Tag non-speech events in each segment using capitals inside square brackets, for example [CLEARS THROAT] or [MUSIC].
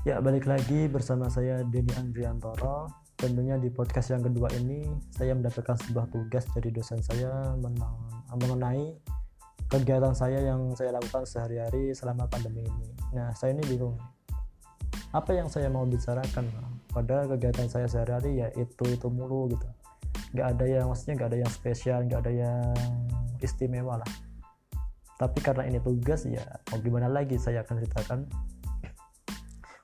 Ya, balik lagi bersama saya Denny Andriantoro. Tentunya di podcast yang kedua ini saya mendapatkan sebuah tugas dari dosen saya mengenai kegiatan saya yang saya lakukan sehari-hari selama pandemi ini. Nah, saya ini bingung. Apa yang saya mau bicarakan pada kegiatan saya sehari-hari ya itu itu mulu gitu. Gak ada yang maksudnya gak ada yang spesial, gak ada yang istimewa lah. Tapi karena ini tugas ya mau gimana lagi saya akan ceritakan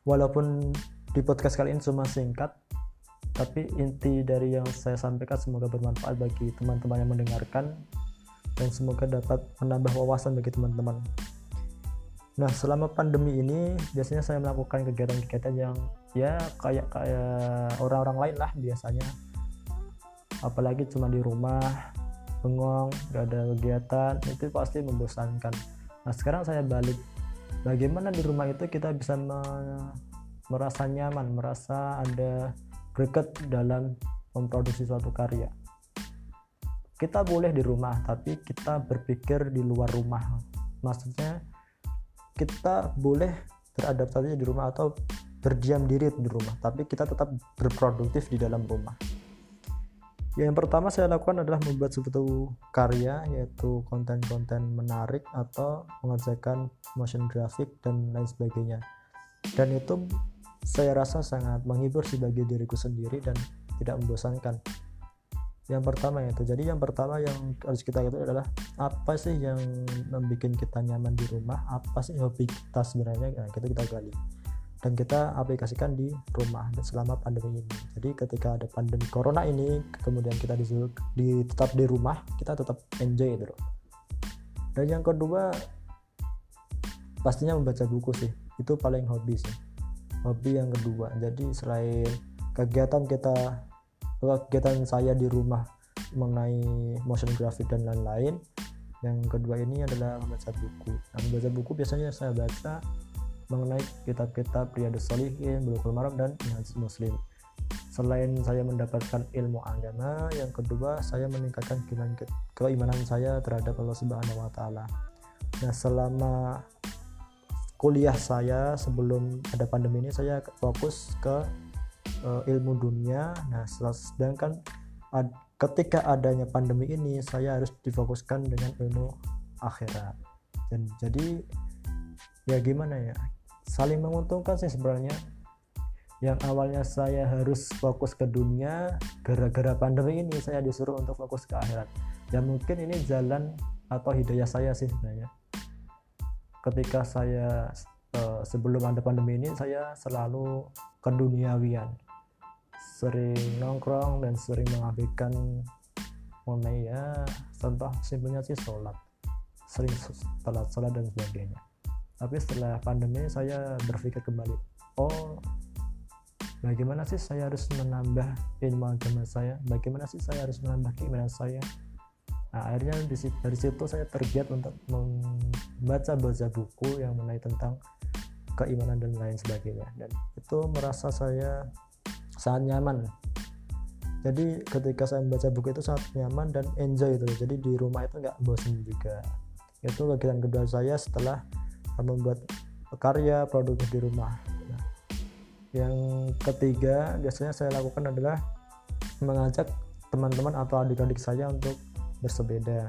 walaupun di podcast kali ini cuma singkat tapi inti dari yang saya sampaikan semoga bermanfaat bagi teman-teman yang mendengarkan dan semoga dapat menambah wawasan bagi teman-teman. Nah selama pandemi ini biasanya saya melakukan kegiatan-kegiatan yang ya kayak kayak orang-orang lain lah biasanya. Apalagi cuma di rumah bengong gak ada kegiatan itu pasti membosankan. Nah sekarang saya balik bagaimana di rumah itu kita bisa me merasa nyaman merasa ada greget dalam memproduksi suatu karya? Kita boleh di rumah tapi kita berpikir di luar rumah. Maksudnya kita boleh beradaptasi di rumah atau berdiam diri di rumah tapi kita tetap berproduktif di dalam rumah yang pertama saya lakukan adalah membuat suatu karya yaitu konten-konten menarik atau mengerjakan motion graphic dan lain sebagainya. Dan itu saya rasa sangat menghibur sebagai diriku sendiri dan tidak membosankan. Yang pertama itu. Jadi yang pertama yang harus kita itu adalah apa sih yang membuat kita nyaman di rumah? Apa sih hobi kita sebenarnya? Nah, kita kita gali dan kita aplikasikan di rumah selama pandemi ini. Jadi ketika ada pandemi corona ini, kemudian kita disuruh di, tetap di rumah, kita tetap enjoy itu. Dan yang kedua pastinya membaca buku sih. Itu paling hobi sih. Hobi yang kedua. Jadi selain kegiatan kita kegiatan saya di rumah mengenai motion graphic dan lain-lain, yang kedua ini adalah membaca buku. Nah, membaca buku biasanya saya baca mengenai kitab-kitab Riyadus Solihin, Bulughul Maram dan Minhaj Muslim. Selain saya mendapatkan ilmu agama, yang kedua saya meningkatkan keimanan saya terhadap Allah Subhanahu wa taala. Nah, selama kuliah saya sebelum ada pandemi ini saya fokus ke uh, ilmu dunia. Nah, sedangkan ad, ketika adanya pandemi ini saya harus difokuskan dengan ilmu akhirat. Dan jadi ya gimana ya? Saling menguntungkan sih sebenarnya. Yang awalnya saya harus fokus ke dunia gara-gara pandemi ini saya disuruh untuk fokus ke akhirat. Ya mungkin ini jalan atau hidayah saya sih sebenarnya. Ketika saya uh, sebelum ada pandemi ini saya selalu keduniawian. Sering nongkrong dan sering mengabaikan mengenai ya contoh simpelnya sih sholat. Sering sholat sholat dan sebagainya tapi setelah pandemi saya berpikir kembali oh bagaimana sih saya harus menambah ilmu agama saya? Bagaimana sih saya harus menambah keimanan saya? Nah akhirnya dari situ saya tergiat untuk membaca baca buku yang mengenai tentang keimanan dan lain sebagainya. Dan itu merasa saya sangat nyaman. Jadi ketika saya membaca buku itu sangat nyaman dan enjoy itu. Jadi di rumah itu nggak bosan juga. Itu kegiatan kedua saya setelah membuat karya produktif di rumah. Nah, yang ketiga biasanya saya lakukan adalah mengajak teman-teman atau adik-adik saya untuk bersepeda.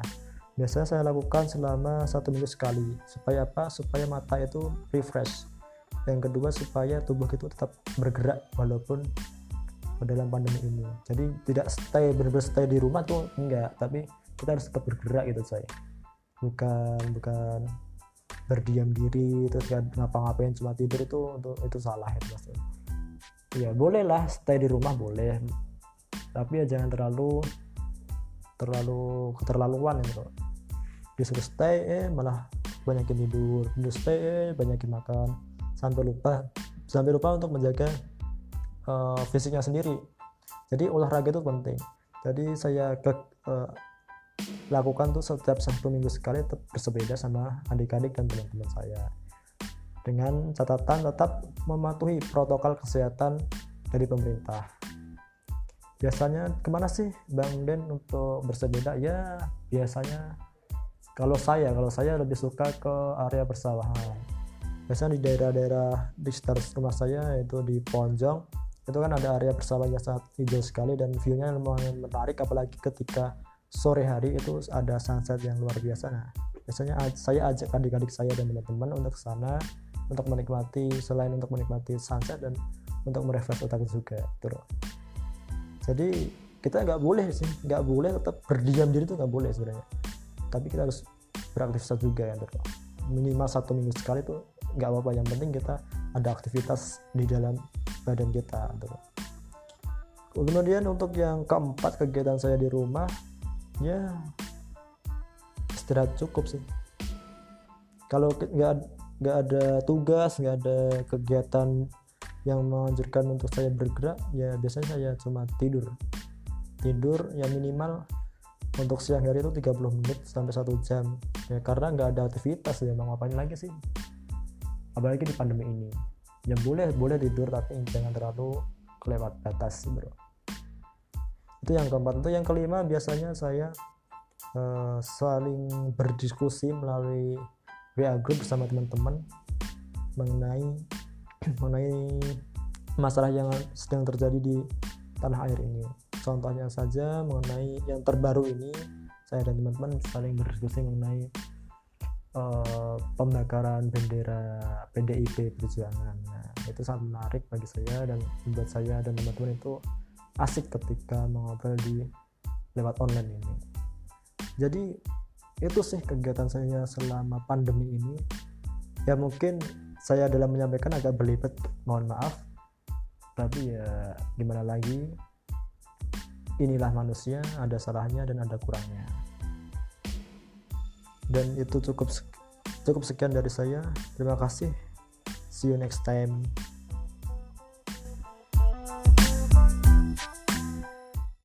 Biasanya saya lakukan selama satu minggu sekali. Supaya apa? Supaya mata itu refresh. Yang kedua supaya tubuh itu tetap bergerak walaupun dalam pandemi ini. Jadi tidak stay benar-benar stay di rumah tuh enggak tapi kita harus tetap bergerak gitu saya bukan bukan berdiam diri terus gak ngapa-ngapain cuma tidur itu untuk itu salah itu maksudnya ya. Boleh lah stay di rumah boleh. Tapi ya jangan terlalu terlalu keterlaluan gitu disuruh stay eh malah banyakin tidur. Disuruh stay eh banyakin makan. Sampai lupa sampai lupa untuk menjaga uh, fisiknya sendiri. Jadi olahraga itu penting. Jadi saya ke uh, lakukan tuh setiap satu minggu sekali tetap bersepeda sama adik-adik dan teman-teman saya. Dengan catatan tetap mematuhi protokol kesehatan dari pemerintah. Biasanya ke mana sih Bang Den untuk bersepeda? Ya biasanya kalau saya kalau saya lebih suka ke area persawahan. Biasanya di daerah-daerah di sekitar rumah saya yaitu di Ponjong itu kan ada area bersama yang sangat hijau sekali dan view-nya lumayan menarik apalagi ketika sore hari itu ada sunset yang luar biasa. Nah biasanya saya ajak adik-adik saya dan teman-teman untuk ke sana untuk menikmati selain untuk menikmati sunset dan untuk merefresh otak juga gitu jadi kita nggak boleh sih nggak boleh tetap berdiam diri itu nggak boleh sebenarnya. Tapi kita harus beraktivitas juga ya gitu minimal satu minggu sekali tuh nggak apa-apa. Yang penting kita ada aktivitas di dalam badan kita gitu. kemudian untuk yang keempat kegiatan saya di rumah ya. Istirahat cukup sih. Kalau nggak nggak ada tugas nggak ada kegiatan yang menganjurkan untuk saya bergerak ya biasanya saya cuma tidur. Tidur yang minimal untuk siang hari itu 30 menit sampai satu jam. Ya karena nggak ada aktivitas ya mau ngapain lagi sih? Apalagi di pandemi ini. Ya boleh boleh tidur tapi jangan terlalu kelewat batas bro itu yang keempat itu yang kelima biasanya saya uh, saling berdiskusi melalui WA group bersama teman-teman mengenai [CLEARS THROAT] mengenai masalah yang sedang terjadi di tanah air ini contohnya saja mengenai yang terbaru ini saya dan teman-teman saling berdiskusi mengenai uh, pembakaran bendera PDIP Perjuangan. Nah, itu sangat menarik bagi saya dan membuat saya dan teman-teman itu asik ketika mengobrol di lewat online ini. Jadi itu sih kegiatan saya selama pandemi ini. Ya mungkin saya dalam menyampaikan agak berlipat, mohon maaf. Tapi ya gimana lagi? Inilah manusia, ada salahnya dan ada kurangnya dan itu cukup cukup sekian dari saya terima kasih see you next time